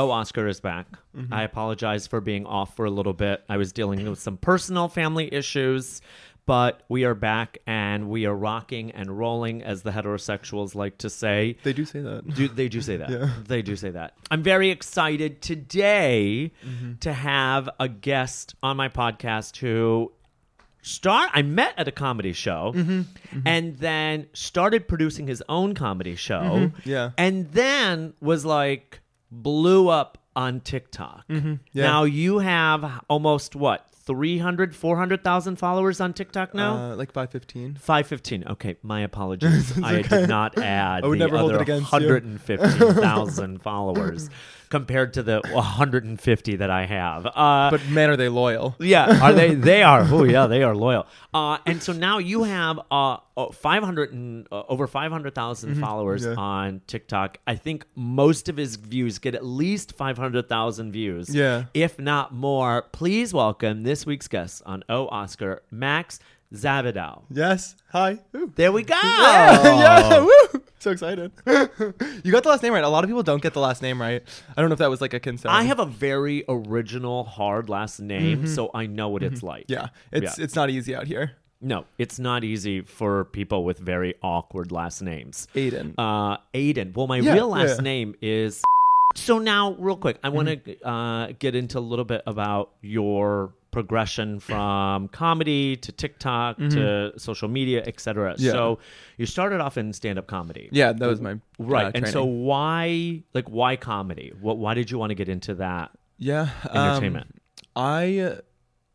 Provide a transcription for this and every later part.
Oh, Oscar is back. I apologize for being off for a little bit. I was dealing with some personal family issues, but we are back and we are rocking and rolling, as the heterosexuals like to say. They do say that. Do, they do say that. Yeah. They do say that. I'm very excited today Mm-hmm. to have a guest on my podcast who start I met at a comedy show Mm-hmm. and then started producing his own comedy show. Mm-hmm. Yeah. And then was like blew up on TikTok. Mm-hmm. Yeah. Now you have almost what? 300 400,000 followers on TikTok now? Uh, like five fifteen. 515. Okay, my apologies. I did not add I would the never other it against you. 115,000 followers compared to the 150 that I have. Uh, But man, are they loyal? yeah, are they? They are. Oh, yeah, they are loyal. Uh, and so now you have uh, uh, 500 and uh, over 500,000 followers Mm-hmm. yeah. on TikTok. I think most of his views get at least 500,000 views. Yeah. if not more. Please welcome this week's guest on O Oscar, Max Zavidow. Yes. Hi. Ooh. There we go. yeah. Woo. So excited. you got the last name right. A lot of people don't get the last name right. I don't know if that was like a concern. I have a very original, hard last name, so I know what it's like. Mm-hmm. Yeah. It's Yeah. it's not easy out here. No, it's not easy for people with very awkward last names. Aiden. Uh, Aiden. Well, my Yeah, real last yeah. Mm-hmm. name is. So now, real quick, I want to uh, get into a little bit about your progression from comedy to TikTok to social media, etc. Mm-hmm. Yeah. So you started off in stand-up comedy, yeah, that was my right? uh, and so why, like, why comedy? What? Why did you want to get into that yeah um, entertainment? I uh,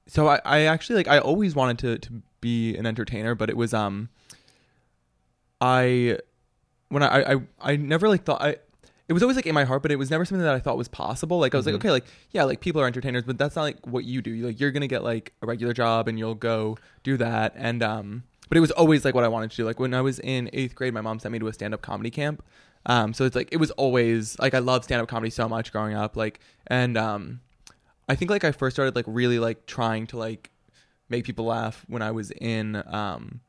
so I, I actually like I always wanted to to be an entertainer, but it was um I when I I, I never like thought I it was always like in my heart, but it was never something that I thought was possible. Like I was like, okay, like yeah, like people are entertainers, but that's not like what you do. You like you're gonna get like a regular job and you'll go do that. And um, but it was always like what I wanted to do. Like when I was in eighth grade, my mom sent me to a stand up comedy camp. Um, so it's like it was always like I loved stand up comedy so much growing up. Like and um, I think like I first started like really like trying to like make people laugh when I was in um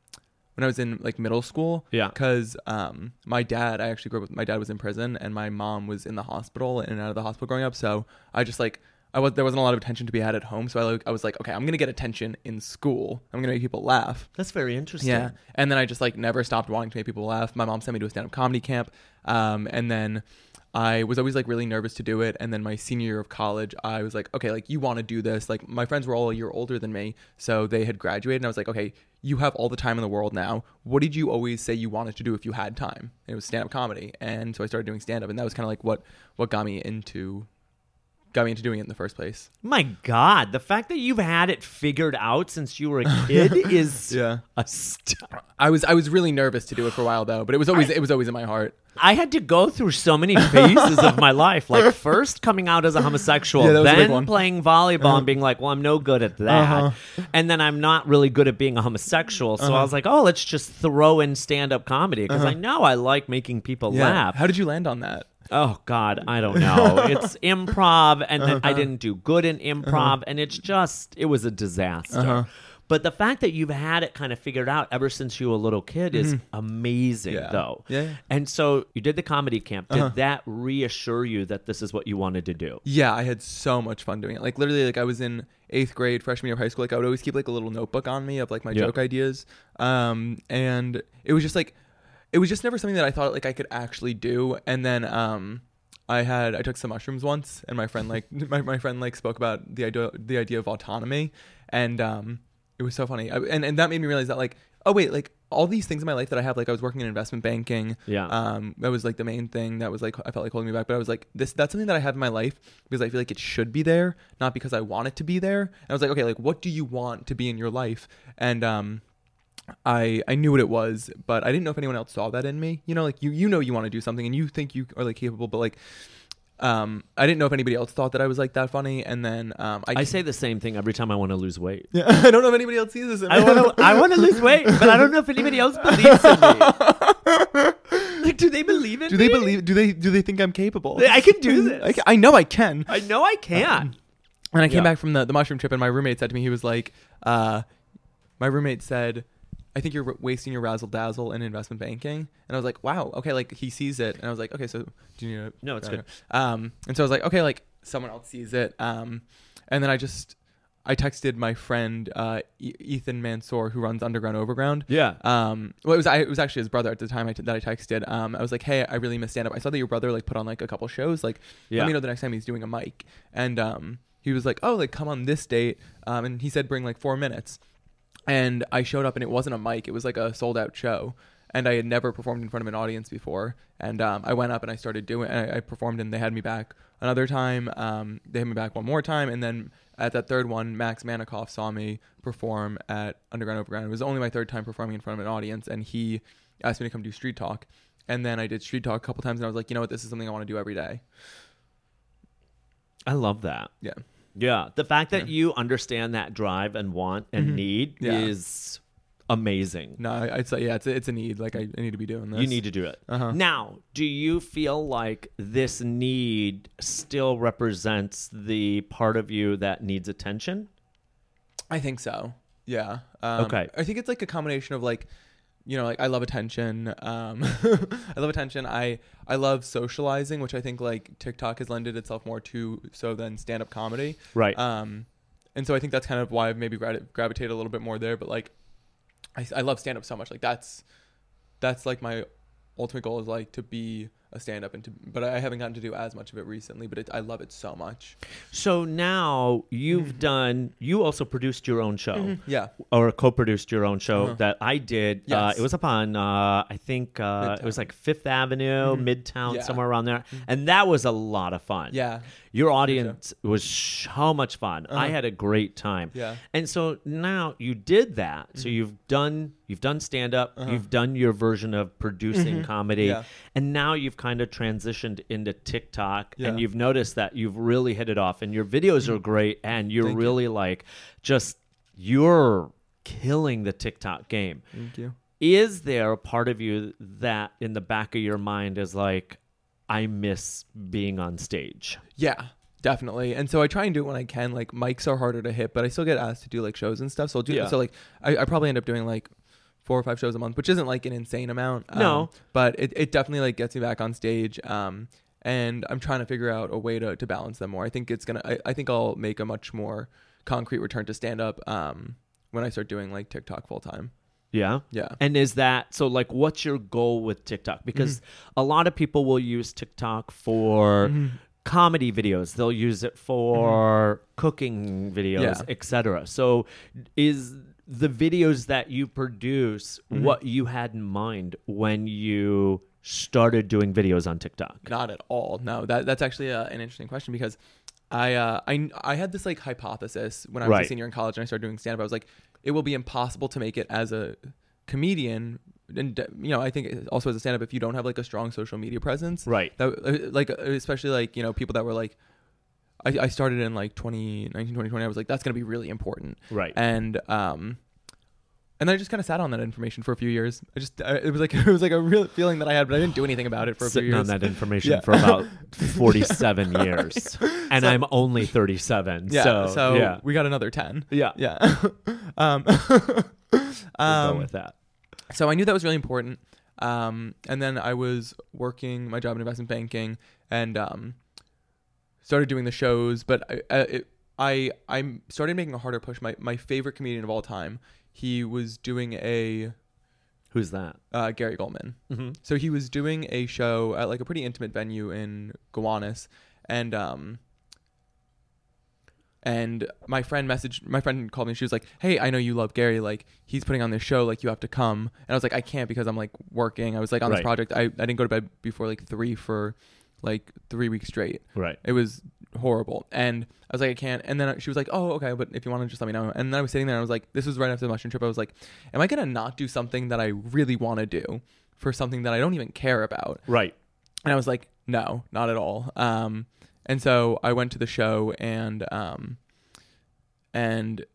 when I was in like middle school. Yeah. Because um my dad, I actually grew up with my dad was in prison and my mom was in the hospital in and out of the hospital growing up. So I just like I was there wasn't a lot of attention to be had at home. So I like I was like, okay, I'm gonna get attention in school. I'm gonna make people laugh. That's very interesting. Yeah. And then I just like never stopped wanting to make people laugh. My mom sent me to a stand up comedy camp. Um, and then I was always like really nervous to do it. And then my senior year of college, I was like, okay, like you want to do this. Like my friends were all a year older than me. So they had graduated. And I was like, okay, you have all the time in the world now. What did you always say you wanted to do if you had time? And it was stand up comedy. And so I started doing stand up. And that was kind of like what, what got me into, got me into doing it in the first place. My God, the fact that you've had it figured out since you were a kid is Yeah. a st- I was, I was really nervous to do it for a while though, but it was always, it was always in my heart. I had to go through so many phases of my life. Like first coming out as a homosexual, Yeah, that was a big then one. playing volleyball and being like, "Well, I'm no good at that," Uh-huh. and then I'm not really good at being a homosexual. So I was like, "Oh, let's just throw in stand-up comedy because I know I like making people Uh-huh. Yeah. laugh." How did you land on that? Oh God, I don't know. it's improv, and then Uh-huh. I didn't do good in improv, and it's just it was a disaster. Uh-huh. But the fact that you've had it kind of figured out ever since you were a little kid is amazing, Mm-hmm. Yeah. though. Yeah, yeah. And so you did the comedy camp. Did Uh-huh. that reassure you that this is what you wanted to do? Yeah, I had so much fun doing it. Like literally, like I was in eighth grade, freshman year of high school. Like I would always keep like a little notebook on me of like my Yeah. joke ideas. Um, and it was just like, it was just never something that I thought like I could actually do. And then um, I had I took some mushrooms once, and my friend like my, my friend like spoke about the idea the idea of autonomy, and um, it was so funny. I, and and that made me realize that like oh wait like all these things in my life that I have like I was working in investment banking. Yeah. Um, that was like the main thing that was like I felt like holding me back. But I was like this that's something that I have in my life because I feel like it should be there, not because I want it to be there. And I was like okay like what do you want to be in your life? And um. I I knew what it was, but I didn't know if anyone else saw that in me. You know, like you you know you want to do something and you think you are like capable, but like um I didn't know if anybody else thought that I was like that funny. And then um I, I say the same thing every time I want to lose weight. yeah, I don't know if anybody else sees this. In I want to. I want to lose weight, but I don't know if anybody else believes in me. Like, do they believe in do they believe? Do they do they think I'm capable? I can do this. I, I know I can. I know I can. And I came Yeah. back from the, the mushroom trip, and my roommate said to me, he was like, uh, my roommate said, I think you're wasting your razzle dazzle in investment banking. And I was like, wow, okay, like he sees it. And I was like, okay, so do you need a, No, it's good. Um, and so I was like, okay, like someone else sees it. Um, and then I just, I texted my friend uh, E- Ethan Mansour, who runs Underground Overground. Yeah. Um, well, it was I, it was actually his brother at the time I t- that I texted. Um, I was like, hey, I really miss stand up. I saw that your brother like put on like a couple shows. Like, Yeah. let me know the next time he's doing a mic. And um, he was like, oh, like come on this date. Um, and he said bring like four minutes. And I showed up and it wasn't a mic. It was like a sold out show. And I had never performed in front of an audience before. And um, I went up and I started doing. I, I performed and they had me back another time. Um, they had me back one more time, and then at that third one, Max Manikoff saw me perform at Underground Overground. It was only my third time performing in front of an audience, and he asked me to come do street talk. And then I did street talk a couple times, and I was like, you know what, this is something I want to do every day. I love that. Yeah, Yeah. The fact that Yeah. you understand that drive and want and Mhm. need Yeah. is amazing. no, I'd say yeah, it's a, it's a need. Like I, I need to be doing this. You need to do it. Uh-huh. Now, do you feel like this need still represents the part of you that needs attention? I think so. Yeah. Um, Okay. I think it's like a combination of like, you know, like I love attention. Um, I love attention. I I love socializing, which I think like TikTok has lended itself more to so than stand up comedy. Right. Um, and so I think that's kind of why I've maybe gra- gravitated a little bit more there. But like, I I love stand up so much. Like that's that's like my ultimate goal is like to be a stand up and to but I haven't gotten to do as much of it recently. But it, I love it so much. so now you've Mm-hmm. done, you also produced your own show. Yeah. Or co-produced your own show Uh-huh. that I did. Uh, it was up on, uh, I think uh, it was like Fifth Avenue, Mhm. Midtown, Yeah. somewhere around there, and that was a lot of fun. Yeah. Your audience was so much fun. I Uh-huh. had a great time. Yeah. And so now you did that. So you've done you've done stand up, Mm-hmm. Uh-huh. you've done your version of producing comedy, Yeah. and now you've kind of transitioned into TikTok and Yeah. Mm-hmm. you've noticed that you've really hit it off and your videos are great and you're Thank you. really like just you're killing the TikTok game. Thank you. Is there a part of you that in the back of your mind is like I miss being on stage? Yeah, definitely. And so I try and do it when I can. Like mics are harder to hit, but I still get asked to do like shows and stuff. So I'll do Yeah. so like I, I probably end up doing like four or five shows a month, which isn't like an insane amount. Um, No. but it, it definitely like gets me back on stage. Um, and I'm trying to figure out a way to, to balance them more. I think it's gonna. I, I think I'll make a much more concrete return to stand up um, when I start doing like TikTok full time. Yeah. Yeah. And is that so? Like, what's your goal with TikTok? Because Mm-hmm. a lot of people will use TikTok for comedy videos. They'll use it for cooking videos, Mm-hmm. Yeah. etc. So, is the videos that you produce Mm-hmm. what you had in mind when you started doing videos on TikTok? Not at all. No, that that's actually uh, an interesting question because I uh, I I had this like hypothesis when I was Right. a senior in college and I started doing stand up. I was like, it will be impossible to make it as a comedian, and you know, I think also as a stand up if you don't have like a strong social media presence. Right. That uh, like especially like you know people that were like. I, I started in like 2019 2020 i was like that's going to be really important Right. and um and then I just kind of sat on that information for a few years. I just I, it was like it was like a real feeling that I had, but I didn't do anything about it for a few years. on that information Yeah. for about 47 years. And I'm only 37. Yeah, so, so, yeah. we got another ten. Yeah. Yeah. um, We'll um, with that. so I knew that was really important. Um, and then I was working my job in investment banking and um, started doing the shows. But I, I, it, I I started making a harder push. My my favorite comedian of all time. He was doing a Who's that? uh, Gary Gulman. Mm-hmm. So he was doing a show at like a pretty intimate venue in Gowanus, and um, and my friend messaged my friend called me. She was like, "Hey, I know you love Gary. Like he's putting on this show. Like you have to come." And I was like, "I can't because I'm like working. I was like on Right. this project. I I didn't go to bed before like three for like three weeks straight. Right. It was horrible. And I was like, I can't. And then she was like, Oh, okay, but if you want to just let me know. And then I was sitting there and I was like, this was right after the mushroom trip. I was like, Am I gonna not do something that I really want to do for something that I don't even care about? Right. And I was like, No, not at all. Um and so I went to the show and um and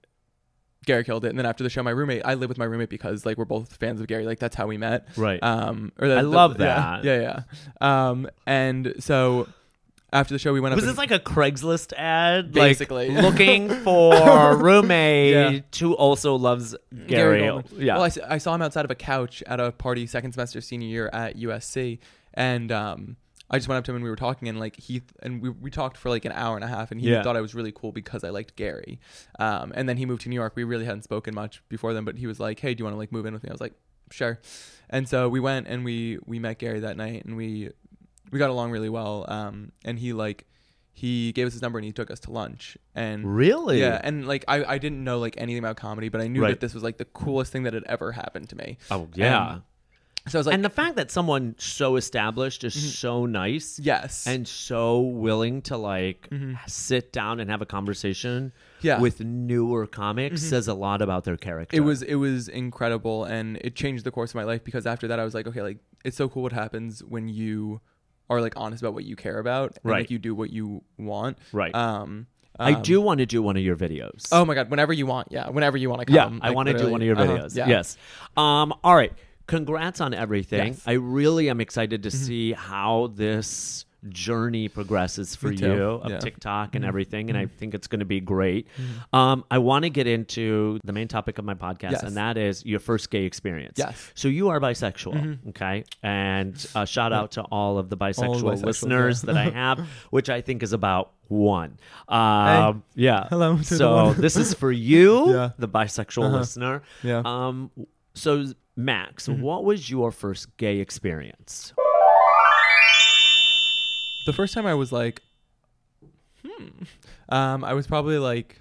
Gary killed it. And then after the show, my roommate, I live with my roommate because like we're both fans of Gary. Like that's how we met. Right. Um, or the, I the- love yeah, that. Yeah, yeah. Um, and so after the show, we went up. Was and- this like a Craigslist ad? Basically. Like looking for a roommate who also loves Gary. Gulman. yeah. Well, I, s- I saw him outside of a couch at a party second semester senior year at USC, and um, I just went up to him and we were talking, and like he and we, we talked for like an hour and a half, and he Yeah. thought I was really cool because I liked Gary. Um, and then he moved to New York. We really hadn't spoken much before then, but he was like, "Hey, do you want to like move in with me?" I was like, "Sure." And so we went and we we met Gary that night, and we we got along really well. Um, and he like he gave us his number and he took us to lunch and really? yeah, and like I, I didn't know like anything about comedy, but I knew Right. that this was like the coolest thing that had ever happened to me. Oh yeah. And so I was like, and the fact that someone so established is Mm-hmm. so nice. yes, And so willing to like Mhm. sit down and have a conversation yeah, with newer comics Mhm. says a lot about their character. it was it was incredible, and it changed the course of my life because after that I was like, okay, like it's so cool what happens when you are like honest about what you care about, and Right. like you do what you want. right. Um, I um, do want to do one of your videos. Oh my god, whenever you want, yeah, whenever you want to come. yeah, come. I like, want to do one of your Uh-huh, videos. yeah. Yes. Um. All right. Congrats on everything. Yes. Mm-hmm. I really am excited to see how this journey progresses for you of Yeah. TikTok and Mhm. everything, and I Mhm. think it's going to be great. Mhm. Um, I want to get into the main topic of my podcast, Yes. and that is your first gay experience. Yes. So you are bisexual, Mhm. okay? And uh, shout out to all of the bisexual bisexuals, listeners yeah. that I have, which I think is about one. Um, Yeah. Hello. So this is for you, Yeah. the bisexual Uh-huh. listener. yeah. Um, so Max, Mhm. what was your first gay experience? The first time I was like, hmm. Um, I was probably like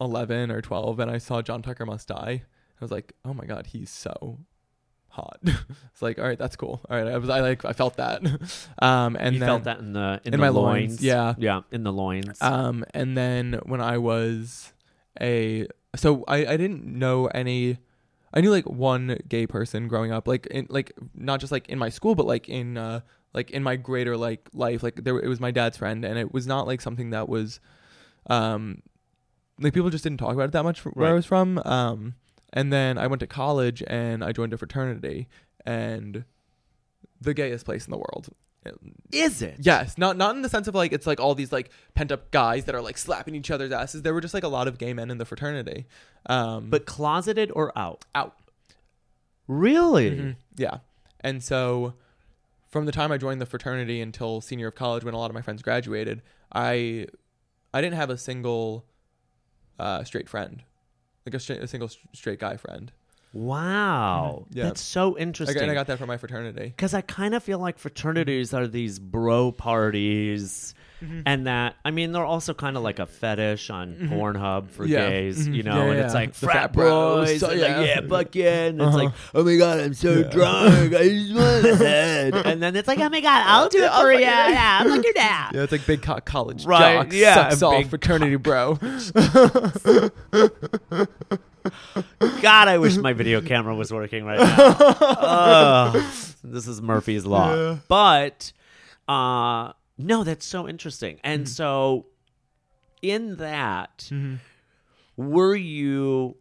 eleven or twelve, and I saw John Tucker Must Die. I was like, oh my god, he's so hot. it's like, all right, that's cool. All right, I was, I like, I felt that. Um, and you then, felt that in the in, in the my loins, loins, yeah. yeah, in the loins. Um, and then when I was a, so I, I didn't know any. I knew like one gay person growing up, like in like not just like in my school, but like in uh like in my greater like life. Like there, it was my dad's friend, and it was not like something that was, um, like people just didn't talk about it that much where I was from. Um, and then I went to college and I joined a fraternity, and the gayest place in the world. is it? Yes, not not in the sense of like it's like all these like pent up guys that are like slapping each other's asses. There were just like a lot of gay men in the fraternity. Um, But closeted or out? out. Really? Mhm, Yeah, and so from the time I joined the fraternity until senior of college, when a lot of my friends graduated, I I didn't have a single uh, straight friend, like a, straight, a single straight guy friend. Wow, Mhm. Yeah. that's so I interesting. and I got that from my fraternity. Because I kind of feel like fraternities are these bro parties, Mm-hmm. and that I mean they're also kind of like a fetish on Mhm. Pornhub for Yeah. gays, Mhm. you know, Yeah, and it's like The frat, bros, boys, so- and like, yeah. yeah, fuck yeah, and it's Uh-huh. like, oh my god, I'm so Yeah. drunk, I just want a head, and then it's like, oh my god, I'll do it for you, yeah, I'm like your dad. Yeah, it's like big co- college Right, jocks, yeah, sucks big fraternity bro. God, I wish my video camera was working right now. Ugh, this is Murphy's Law. Yeah. But uh no, that's so interesting. And Mm-hmm. so in that, were you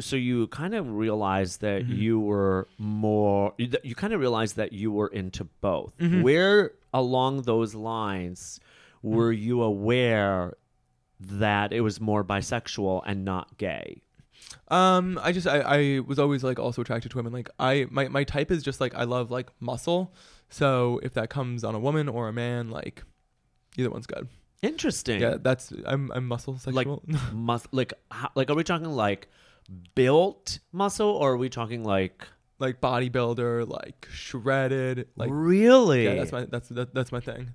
so you kind of realized that Mm-hmm. you were more you kind of realized that you were into both. Mhm. Where along those lines Mm-hmm. were you aware that it was more bisexual and not gay? Um, I just I, I was always like also attracted to women. Like I my my type is just like I love like muscle. So if that comes on a woman or a man, like either one's good. Interesting. Yeah, that's I'm I'm muscle sexual. Mus- like how, like are we talking like built muscle or are we talking like like bodybuilder, like shredded, like really? yeah, that's my that's that, that's my thing.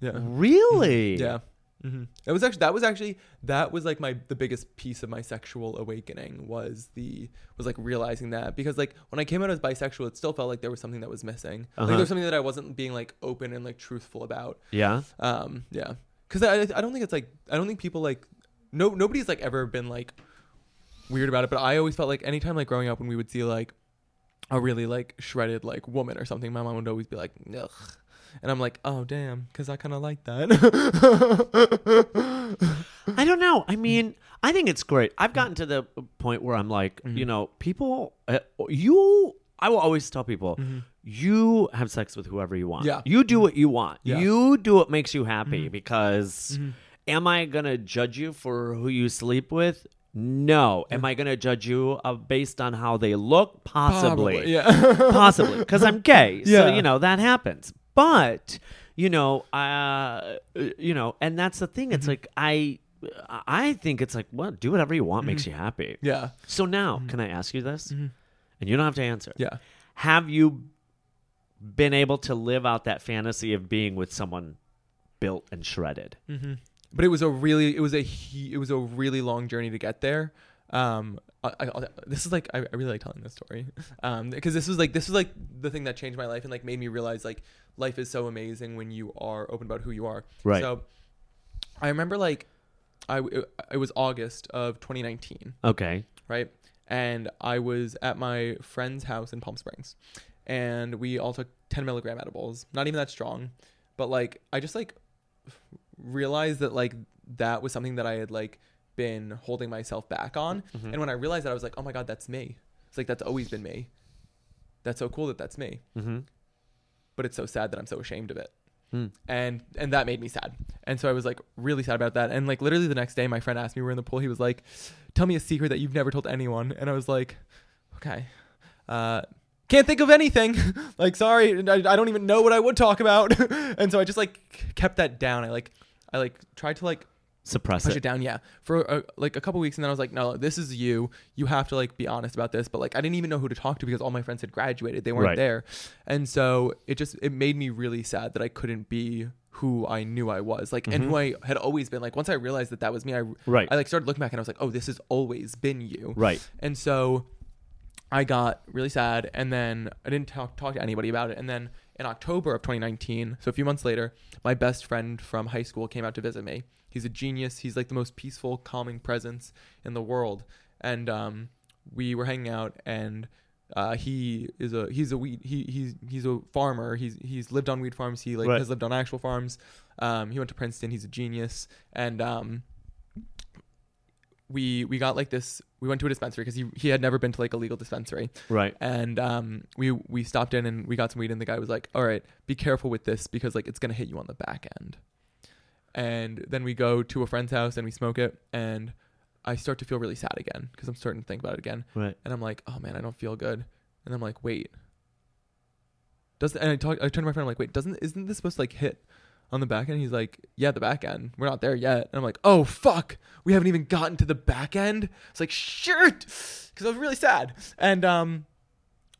Yeah. really. Yeah. Hmm It was actually that was actually that was like my the biggest piece of my sexual awakening was the was like realizing that because like when I came out as bisexual, it still felt like there was something that was missing. Like Uh-huh. there was something that I wasn't being like open and like truthful about. Yeah. Um, yeah, because I I don't think it's like I don't think people like no nobody's like ever been like weird about it, but I always felt like anytime like growing up when we would see like a really like shredded like woman or something, my mom would always be like, ugh. And I'm like, oh damn, because I kind of like that. I don't know. I mean, I think it's great. I've gotten to the point where I'm like, Mhm. you know, people, uh, you I will always tell people, you have sex with whoever you want. Yeah. You do what you want. Yeah. You do what makes you happy because am I going to judge you for who you sleep with? No. Am I going to judge you uh, based on how they look? Possibly. Probably, yeah. Possibly. Because I'm gay. So, Yeah. you know, that happens. But, you know, uh, you know, and that's the thing. It's like, I. I think it's like, well, do whatever you want makes you happy. yeah. So now, can I ask you this? And you don't have to answer. Yeah. Have you been able to live out that fantasy of being with someone built and shredded? Mm-hmm. But it was a really, it was a, he- it was a really long journey to get there. Um, I, I, this is like I, I really like telling this story, um, because this was like this was like the thing that changed my life and like made me realize like life is so amazing when you are open about who you are. Right. So, I remember like, I it, it was August of 2019, Okay. right? And I was at my friend's house in Palm Springs, and we all took 10 milligram edibles. Not even that strong, but like I just like realized that like that was something that I had like been holding myself back on. Mhm. And when I realized that, I was like, oh my god, that's me. It's like that's always been me. That's so cool that that's me. Mm-hmm. But it's so sad that I'm so ashamed of it. Hmm. And and that made me sad. And so I was like really sad about that. And like literally the next day, my friend asked me, we were in the pool. He was like, "Tell me a secret that you've never told anyone." And I was like, "Okay, uh, can't think of anything. like, sorry, I, I don't even know what I would talk about." and so I just like kept that down. I like I like tried to like Suppress push it. it down yeah for a, like a couple weeks and then i was like no this is you you have to like be honest about this but like i didn't even know who to talk to because all my friends had graduated they weren't Right. there and so it just it made me really sad that i couldn't be who i knew i was like and who i had always been like once i realized that that was me i Mm-hmm. Right. i like started looking back and i was like oh this has always been you right. and so I got really sad and then I didn't talk, talk to anybody about it. And then in October of 2019, so a few months later, my best friend from high school came out to visit me. He's a genius. He's like the most peaceful, calming presence in the world. And um, we were hanging out and uh, he is a he's a weed he he's he's a farmer he's he's lived on weed farms he like Right. has lived on actual farms um, he went to Princeton he's a genius and um, we we got like this we went to a dispensary because he, he had never been to like a legal dispensary Right. and um we we stopped in and we got some weed and the guy was like all right be careful with this because like it's gonna hit you on the back end and then we go to a friend's house and we smoke it and i start to feel really sad again because i'm starting to think about it again. Right. and i'm like oh man i don't feel good. And i'm like wait. Does and i talk i turn to my friend i'm like wait doesn't isn't this supposed to like hit on the back end? He's like yeah the back end. We're not there yet. And i'm like oh fuck. We haven't even gotten to the back end? It's like shirt because i was really sad. And um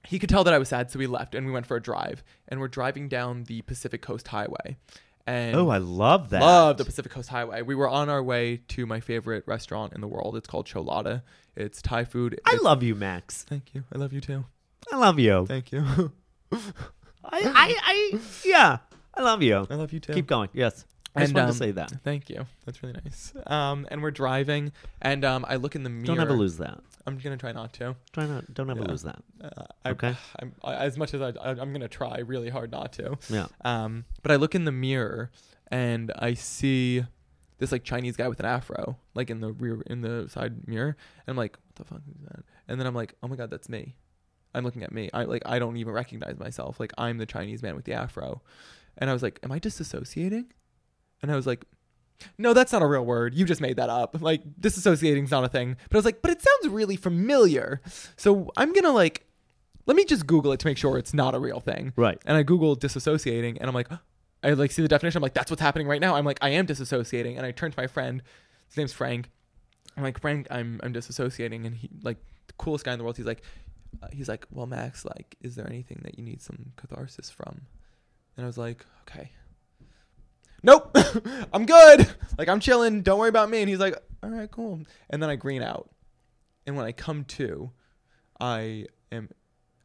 he could tell that i was sad so we left and we went for a drive. And we're driving down the pacific coast highway and Oh, I love that. Love the Pacific Coast Highway. We were on our way to my favorite restaurant in the world. It's called Cholada. It's Thai food. I It's- love you, Max. Thank you. I love you too. I love you. Thank you. I, I, I, yeah, I love you. I love you too. Keep going. Yes. I just And, wanted um, to say that. Thank you. That's really nice. Um, and we're driving, and um, I look in the mirror. Don't ever lose that. I'm gonna try not to. Try not. Don't ever Yeah. lose that. Uh, I, Okay. I'm, I, as much as I, I, I'm gonna try really hard not to. Yeah. Um, but I look in the mirror and I see this like Chinese guy with an afro, like in the rear in the side mirror, and I'm like, what the fuck is that? And then I'm like, oh my god, that's me. I'm looking at me. I like I don't even recognize myself. Like I'm the Chinese man with the afro. And I was like, am I disassociating? And I was like, no, that's not a real word. You just made that up. Like disassociating's not a thing. But I was like, but it sounds really familiar. So I'm gonna like, let me just Google it to make sure it's not a real thing Right. and I Google disassociating, and I'm like, I like see the definition. I'm like, that's what's happening right now. I'm like, I am disassociating, and I turn to my friend. His name's Frank. I'm like, Frank, I'm I'm disassociating, and he like the coolest guy in the world. He's like, uh, he's like, well, Max, like, is there anything that you need some catharsis from? And I was like, okay. Nope, I'm good. Like I'm chilling. Don't worry about me. And he's like, all right, cool. And then I green out. And when I come to, I am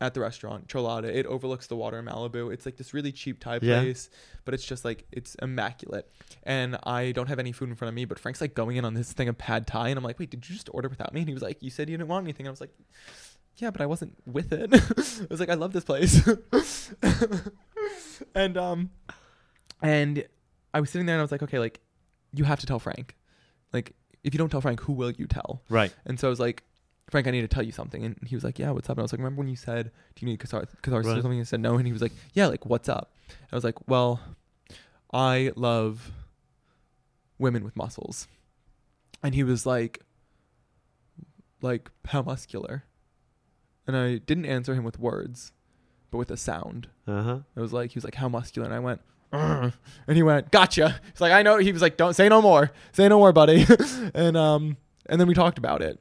at the restaurant Cholada. It overlooks the water in Malibu. It's like this really cheap Thai Yeah. place, but it's just like it's immaculate. And I don't have any food in front of me, but Frank's like going in on this thing of pad thai, and I'm like, wait, did you just order without me? And he was like, you said you didn't want anything. And I was like, yeah, but I wasn't with it. I was like, I love this place. and um, and I was sitting there and I was like, okay, like you have to tell Frank. Like if you don't tell Frank, who will you tell? Right. And so I was like, Frank, I need to tell you something. And he was like, Yeah, what's up? And I was like, Remember when you said, Do you need catharsis, Right. or something? And I said, No. And he was like, Yeah, like, what's up? And I was like, Well, I love women with muscles. And he was like, Like, how muscular? And I didn't answer him with words, but with a sound. Uh huh. It was like, He was like, How muscular? And I went. and he went, Gotcha. He's like, I know. He was like, Don't say no more. Say no more, buddy. and, um, and then we talked about it.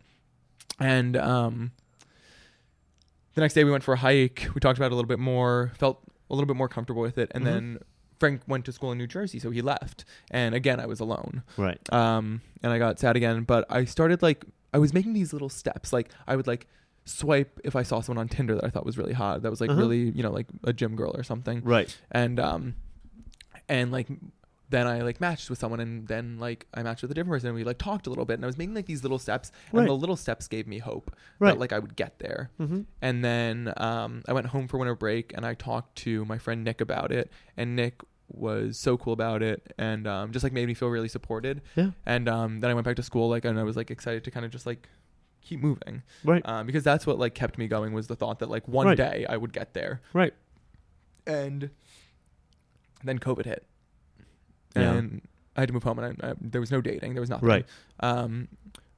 And, um, the next day we went for a hike. We talked about it a little bit more, felt a little bit more comfortable with it. And Mhm. then Frank went to school in New Jersey, so he left. And again, I was alone. Right. Um, and I got sad again. But I started like, I was making these little steps. Like, I would like swipe if I saw someone on Tinder that I thought was really hot, that was like Uh-huh. really, you know, like a gym girl or something. Right. And, um, and like, then I like matched with someone, and then like I matched with a different person, and we like talked a little bit, and I was making like these little steps, and Right. the little steps gave me hope Right. that like I would get there. Mm-hmm. And then um, I went home for winter break and I talked to my friend Nick about it. And Nick was so cool about it and um, just like made me feel really supported. Yeah. And um, then I went back to school like and I was like excited to kind of just like keep moving Right. um, because that's what like kept me going was the thought that like one Right. day I would get there. Right. And then COVID hit. Yeah. And I had to move home and I, I, there was no dating. There was nothing. Right. Um,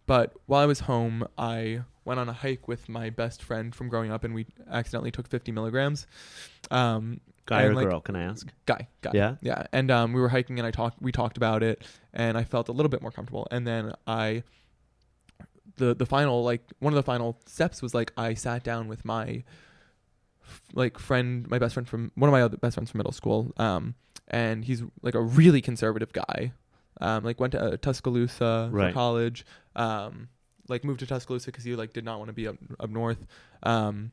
but while I was home, I went on a hike with my best friend from growing up, and we accidentally took 50 milligrams. Um, Guy or like, girl? Can I ask? Guy, guy. Yeah? yeah. And um, we were hiking, and I talked. We talked about it, and I felt a little bit more comfortable. And then I, the the final like one of the final steps was like I sat down with my f- like friend, my best friend from one of my other best friends from middle school. Um, and he's like a really conservative guy. Um, like went to uh, Tuscaloosa Right. for college. Um, like moved to Tuscaloosa because he like did not want to be up up north. Um,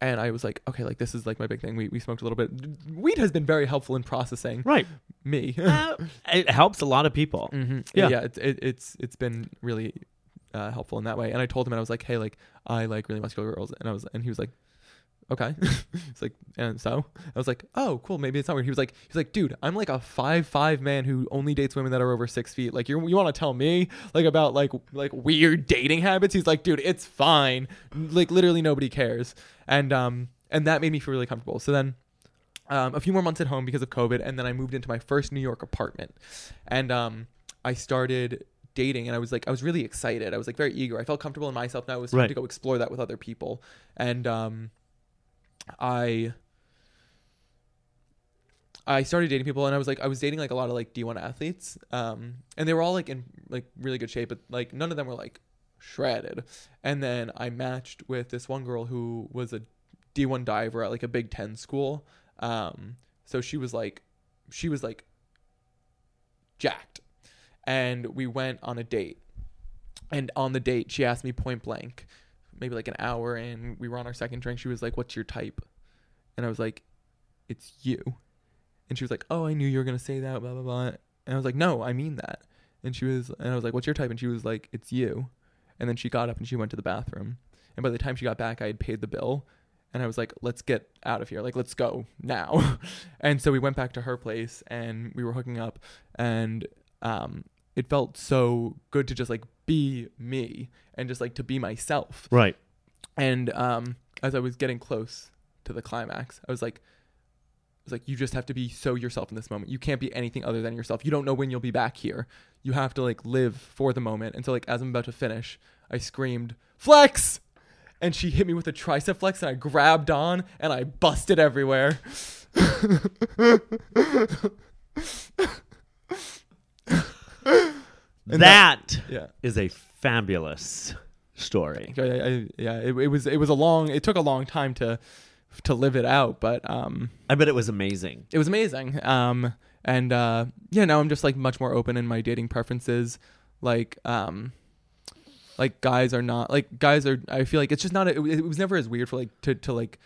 and I was like, okay, like this is like my big thing. We we smoked a little bit. Weed has been very helpful in processing Right. me. Uh, it helps a lot of people. hmm Yeah. Yeah, yeah. It's it, it's it's been really uh, helpful in that way. And I told him, and I was like, hey, like I like really muscular girls, and I was, and he was like, okay. it's like, and so I was like, oh, cool. Maybe it's not weird. He was like, he's like, dude, I'm like a five five man who only dates women that are over six feet. Like you you want to tell me like about like like weird dating habits? He's like, dude, it's fine. Like literally nobody cares. And um and that made me feel really comfortable. So then um, a few more months at home because of COVID, and then I moved into my first New York apartment, and um, I started dating, and I was like, I was really excited. I was like very eager. I felt comfortable in myself. Now it was time Right. to go explore that with other people, and um, I. I started dating people and I was like I was dating like a lot of like D1 athletes um and they were all like in like really good shape but like none of them were like shredded and then I matched with this one girl who was a D1 diver at like a Big 10 school um so she was like she was like jacked and we went on a date and on the date she asked me point blank maybe like an hour in we were on our second drink she was like what's your type and I was like it's you and she was like, "Oh, I knew you were gonna say that." Blah blah blah. And I was like, "No, I mean that." And she was, and I was like, "What's your type?" And she was like, "It's you." And then she got up and she went to the bathroom. And by the time she got back, I had paid the bill. And I was like, "Let's get out of here. Like, let's go now." and so we went back to her place and we were hooking up. And um, it felt so good to just like be me and just like to be myself. Right. And um, as I was getting close to the climax, I was like, I was like, you just have to be so yourself in this moment. You can't be anything other than yourself. You don't know when you'll be back here. You have to like live for the moment. And so like as I'm about to finish, I screamed, "Flex!" And she hit me with a tricep flex, and I grabbed on and I busted everywhere. And that Yeah. is a fabulous story. I, I, yeah, it, it was it was a long it took a long time to to live it out, but um I bet it was amazing. it was amazing. Um and uh yeah, now I'm just like much more open in my dating preferences. Like um like guys are not like guys are I feel like it's just not a, it, it was never as weird for like to to like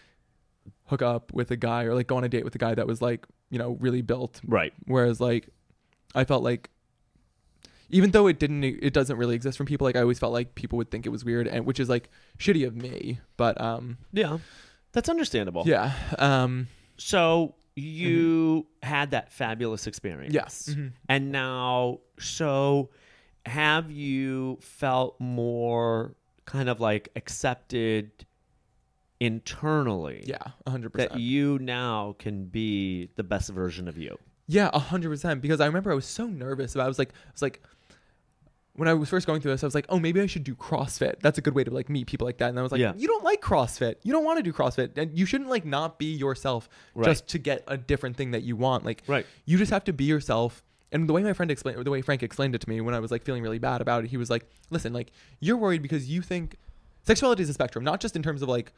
hook up with a guy or like go on a date with a guy that was like, you know, really built Right. whereas like I felt like even though it didn't it doesn't really exist from people like I always felt like people would think it was weird and which is like shitty of me but um Yeah. That's understandable. yeah um So you had that fabulous experience. yes Mhm. And now, so have you felt more kind of like accepted internally Yeah, 100 that percent. you now can be the best version of you. Yeah, a hundred percent. Because I remember I was so nervous about. I was like, I was like, when I was first going through this, I was like, oh, maybe I should do CrossFit. That's a good way to like meet people like that. And I was like, Yeah. you don't like CrossFit. You don't want to do CrossFit, and you shouldn't like not be yourself Right. just to get a different thing that you want. Like, Right. you just have to be yourself. And the way my friend explained, or the way Frank explained it to me when I was like feeling really bad about it, he was like, listen, like you're worried because you think sexuality is a spectrum, not just in terms of like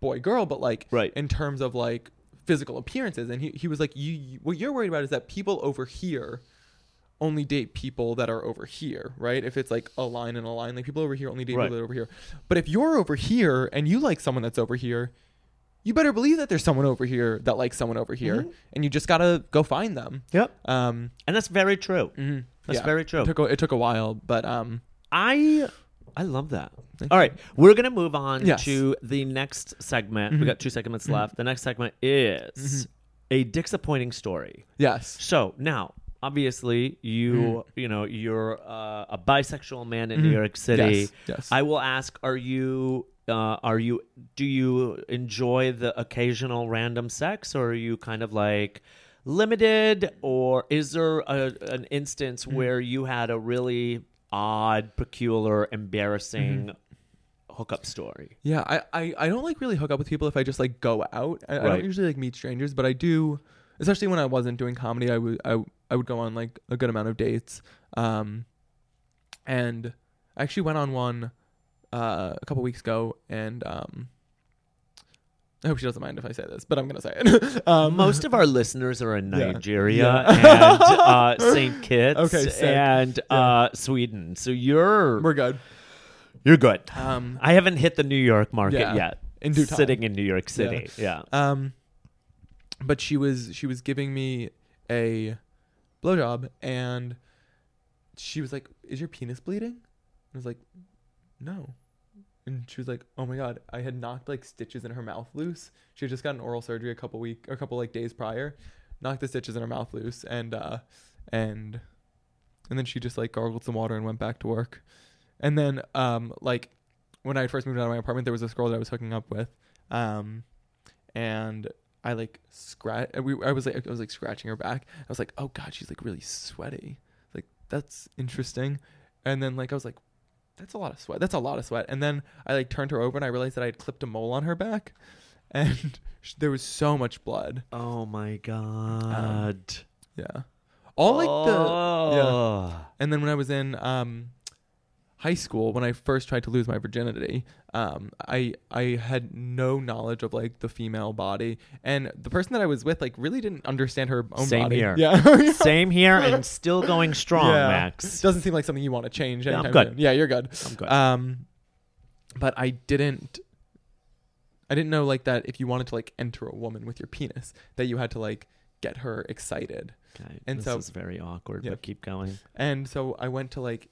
boy girl, but like Right. in terms of like physical appearances. And he, he was like, you, you what you're worried about is that people over here only date people that are over here, right? If it's like a line and a line, like people over here only date Right. people that are over here. But if you're over here and you like someone that's over here, you better believe that there's someone over here that likes someone over here, Mhm. and you just gotta go find them. Yep. Um, And that's very true. mhm. That's Yeah. very true. It took a, it took a while, but um, I I love that. Thank All right, we're gonna move on Yes. to the next segment. We Mhm. got two segments Mhm. left. The next segment is Mhm. a disappointing story. yes, So now, obviously, you Mhm. you know you're uh, a bisexual man in New Mhm. York City. yes, yes. I will ask: Are you? Uh, are you? Do you enjoy the occasional random sex, or are you kind of like limited, or is there a, an instance Mm-hmm. where you had a really odd, peculiar, embarrassing Mm-hmm. hookup story? Yeah, I, I, I don't like really hook up with people if I just like go out. I, I don't usually like meet strangers, but I do, especially when I wasn't doing comedy. I would I, I would go on like a good amount of dates. Um, and I actually went on one uh, a couple weeks ago, and um, I hope she doesn't mind if I say this, but I'm gonna say it. um, Most of our listeners are in Yeah. Nigeria Yeah. and uh, St. Kitts Okay, sick. and uh, Sweden. So you're we're good. you're good. Um, I haven't hit the New York market Yeah. yet. in due time. Sitting in New York City. Yeah. Um, but she was she was giving me a blowjob, and she was like, "Is your penis bleeding?" I was like, "No." And she was like, "Oh my god, I had knocked like stitches in her mouth loose. She had just gotten oral surgery a couple week a couple like days prior, knocked the stitches in her mouth loose, and uh, and and then she just like gargled some water and went back to work. And then um, like when I first moved out of my apartment, there was this girl that I was hooking up with, um, and I like scratch. We I was like I was like scratching her back. I was like, oh god, she's like really sweaty. Like that's interesting. And then like I was like, that's a lot of sweat. That's a lot of sweat. And then I like turned her over and I realized that I had clipped a mole on her back, and there was so much blood. Oh my god. Yeah, all like the oh. And then when I was in um, high school, when I first tried to lose my virginity, um, I I had no knowledge of like the female body, and the person that I was with like really didn't understand her own Same body. here. Yeah, Same here and still going strong, Yeah. Max. doesn't seem like something you want to change. Yeah, I'm anytime good. soon. Yeah, you're good. I'm good. Um, but I didn't. I didn't know like that if you wanted to like enter a woman with your penis, that you had to like get her excited. okay. and this so- is very awkward, Yeah. but keep going. And so I went to like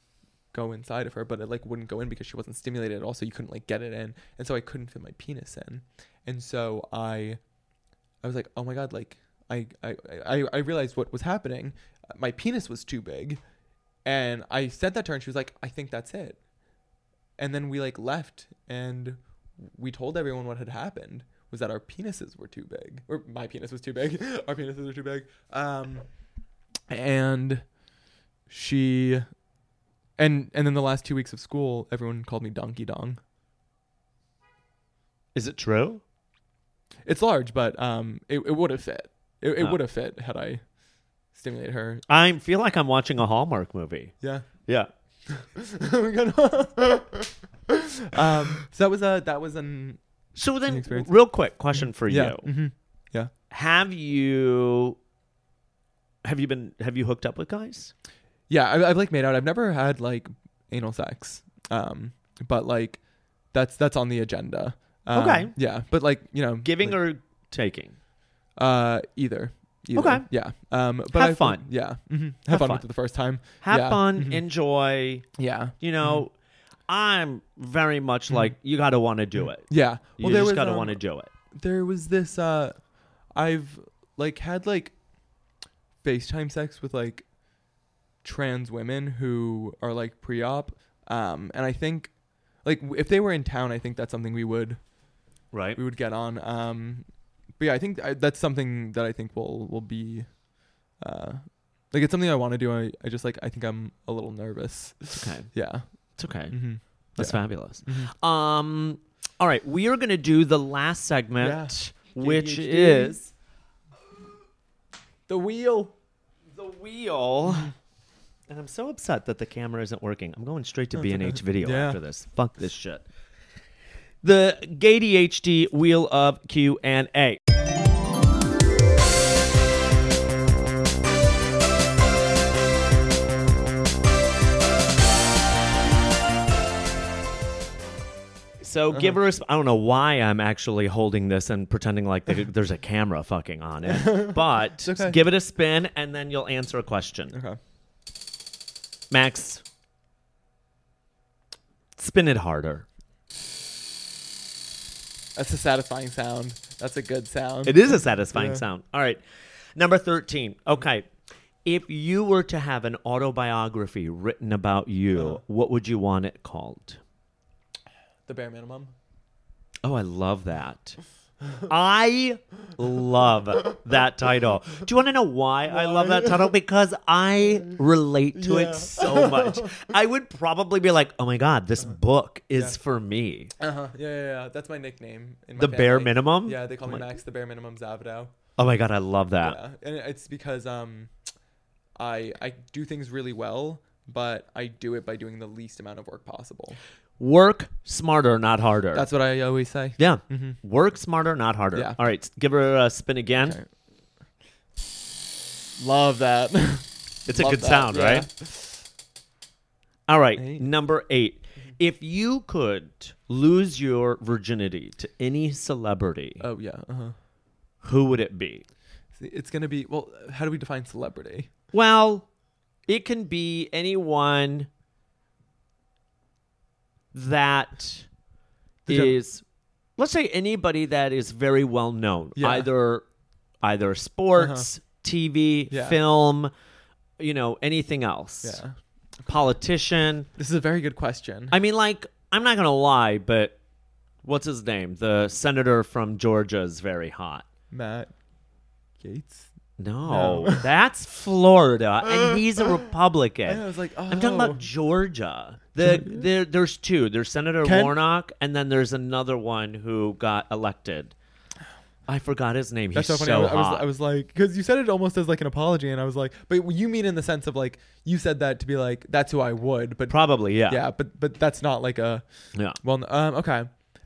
go inside of her, but it like wouldn't go in because she wasn't stimulated at all, so you couldn't like get it in. And so I couldn't fit my penis in. And so I I was like, "Oh my god, like I I I, I realized what was happening. My penis was too big." And I said that to her and she was like, "I think that's it." And then we like left and we told everyone what had happened was that our penises were too big or my penis was too big our penises were too big um and she and and then the last two weeks of school everyone called me donkey dong Is it true? it's large but um it, it would have fit it, it Oh. would have fit had i stimulated her I feel like I'm watching a Hallmark movie. yeah Yeah. Um so that was a that was an So then, experience. real quick question for yeah you: mhm. Have you have you been have you hooked up with guys? Yeah I, i've like made out i've never had like anal sex um but like that's that's on the agenda um, Okay. yeah but like you know Giving like, or taking? uh either Either. Okay. Yeah. Um. But Have I- fun. Yeah. hmm Have, Have fun, fun. with it the first time. Have Yeah. fun, Mhm. enjoy. Yeah. You know, I'm very much like you got to want to do it. Yeah. well, You just got to um, want to do it. there was this uh I've like had like FaceTime sex with like trans women who are like pre-op um and I think like w- if they were in town, I think that's something we would Right. we would get on. Um, but yeah, I think I, that's something that I think will will be, uh, like it's something I want to do. I, I just like I think I'm a little nervous. It's okay. Yeah. It's okay. Mm-hmm. That's Yeah. fabulous. Mhm. Um. All right, we are going to do the last segment, which is The wheel. the wheel. And I'm so upset that the camera isn't working. I'm going straight to B&H video Yeah. after this. Fuck this shit. The GADHD wheel of Q and A. So Uh-huh. give her. A, sp- I don't know why I'm actually holding this and pretending like there- there's a camera fucking on it, but okay. give it a spin and then you'll answer a question. Okay. Max, spin it harder. That's a satisfying sound. That's a good sound. It is a satisfying Yeah. sound. All right. Number 13. Okay. If you were to have an autobiography written about you, Uh. what would you want it called? the bare minimum. Oh, I love that. I love that title. Do you want to know why, I love that title? Because I relate to Yeah. it so much. I would probably be like, "Oh my god, this book is Yeah. for me." Uh huh. Yeah, yeah, yeah. That's my nickname. In my The bare family. minimum. Yeah, they call Oh me my- Max. The bare minimum Zavadow. Oh my god, I love that. Yeah, and it's because um, I I do things really well, but I do it by doing the least amount of work possible. Work smarter, not harder. That's what I always say. yeah. Mhm. Work smarter, not harder. Yeah. All right, give her a spin again. Okay. Love that. It's a good that, sound, yeah. right? All right, Eight. number 8. If you could lose your virginity to any celebrity, Oh yeah. Uh huh. who would it be? It's gonna be well. How do we define celebrity? Well, it can be anyone that gen- let's say anybody that is very well known. Yeah. Either either sports, uh-huh. TV, Yeah. film, you know, anything else. Yeah. Politician. This is a very good question. I mean like I'm not going to lie, but what's his name? The senator from Georgia is very hot. Matt Gaetz. No, No. that's Florida, and he's a Republican. I was like, oh. I'm talking about oh. Georgia. The there, there's two. There's Senator Ken- Warnock, and then there's another one who got elected. I forgot his name. That's He's so so. I, was, I was. I was like, because you said it almost as like an apology, and I was like, but you mean in the sense of like you said that to be like that's who I would, but Probably, yeah. yeah, but but that's not like a Yeah. well, um, okay,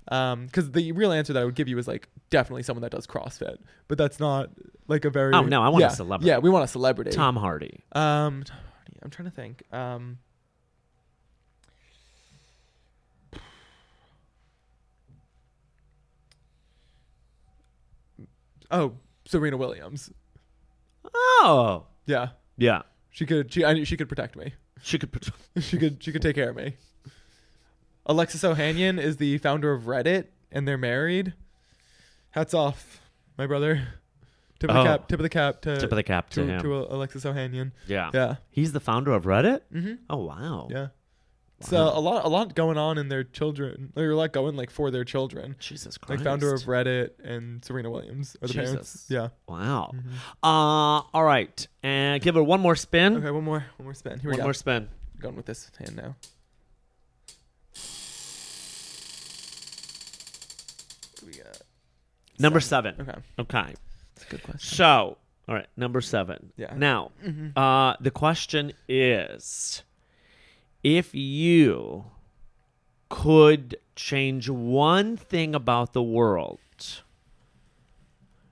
um, because the real answer that I would give you is like definitely someone that does CrossFit, but that's not like a very Oh, no, I want a yeah, celebrity. Yeah, we want a celebrity. Tom Hardy. Um, Tom Hardy. I'm trying to think. Um. Oh, Serena Williams. Oh, Yeah, yeah. she could. She I knew she could protect me. She could. put- she could. She could take care of me. Alexis Ohanian is the founder of Reddit, and they're married. Hats off, my brother. Tip of Oh. the cap. Tip of the cap to Tip of the cap to, to, him. to Alexis Ohanian. yeah. Yeah. He's the founder of Reddit. Mm-hmm. Oh wow. Yeah. So a lot, a lot going on in their children. There's a lot going like for their children. Jesus Christ. Like founder of Reddit and Serena Williams are the Jesus. parents. Yeah. Wow. Mhm. Uh, all right, and give her one more spin. Okay, one more, one more spin. Here one we go. One more spin. Going with this hand now. We got Number seven. Okay, Okay. that's a good question. So, all right, number seven. Yeah. Now, Mhm. uh, the question is if you could change one thing about the world,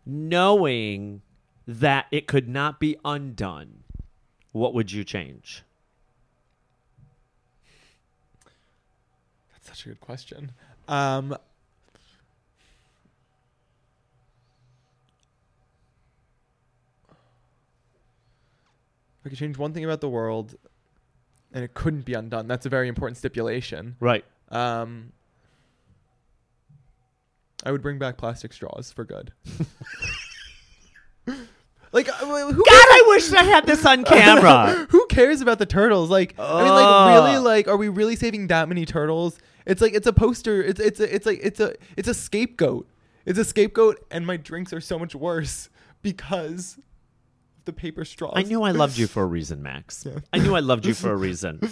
knowing that it could not be undone, what would you change? That's such a good question. Um, if I could change one thing about the world, and it couldn't be undone. That's a very important stipulation. Right. Um, I would bring back plastic straws for good. Like, uh, who God, I wish I had this on camera. Who cares about the turtles? Like, I mean, like, really, like, are we really saving that many turtles? It's like it's a poster. It's it's a, it's like it's a it's a scapegoat. It's a scapegoat, and my drinks are so much worse because of the paper straws. I knew I loved you for a reason, Max. I knew I loved you for a reason.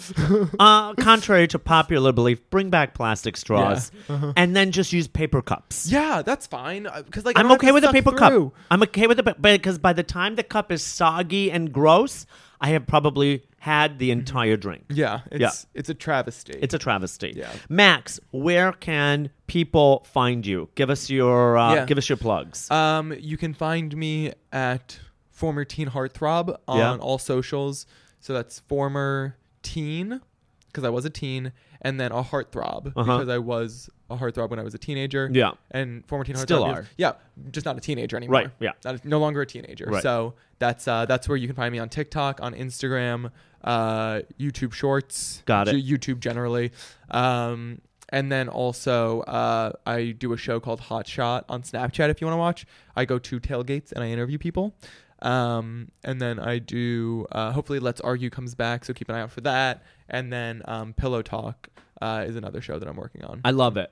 Uh, contrary to popular belief, bring back plastic straws and then just use paper cups. Yeah, that's fine. Because like I I'm okay with a paper through. cup. I'm okay with it because by the time the cup is soggy and gross, I have probably had the entire drink. Yeah, it's Yeah. it's a travesty. It's a travesty. Yeah. Max, where can people find you? Give us your uh, Yeah. give us your plugs. Um, you can find me at former teen heartthrob on Yeah. all socials. So that's former teen because I was a teen, and then a heartthrob Uh-huh. because I was a heartthrob when I was a teenager. Yeah. and former teen heartthrob. Still are. yeah, just not a teenager anymore. Right, yeah. Not- no longer a teenager. Right. So that's uh, that's where you can find me on TikTok, on Instagram, uh, YouTube Shorts. Got it. YouTube generally. Um, and then also, uh, I do a show called Hot Shot on Snapchat. If you want to watch, I go to tailgates and I interview people. Um, and then I do. Uh, hopefully, Let's Argue comes back, so keep an eye out for that. And then um, Pillow Talk uh, is another show that I'm working on. I love it.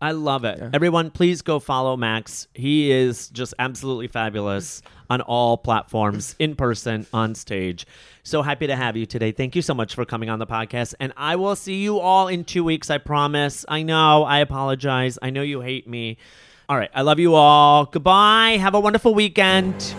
I love it. Yeah. Everyone, please go follow Max. He is just absolutely fabulous on all platforms, in person, on stage. So happy to have you today. Thank you so much for coming on the podcast. And I will see you all in two weeks, I promise. I know. I apologize. I know you hate me. All right. I love you all. Goodbye. Have a wonderful weekend.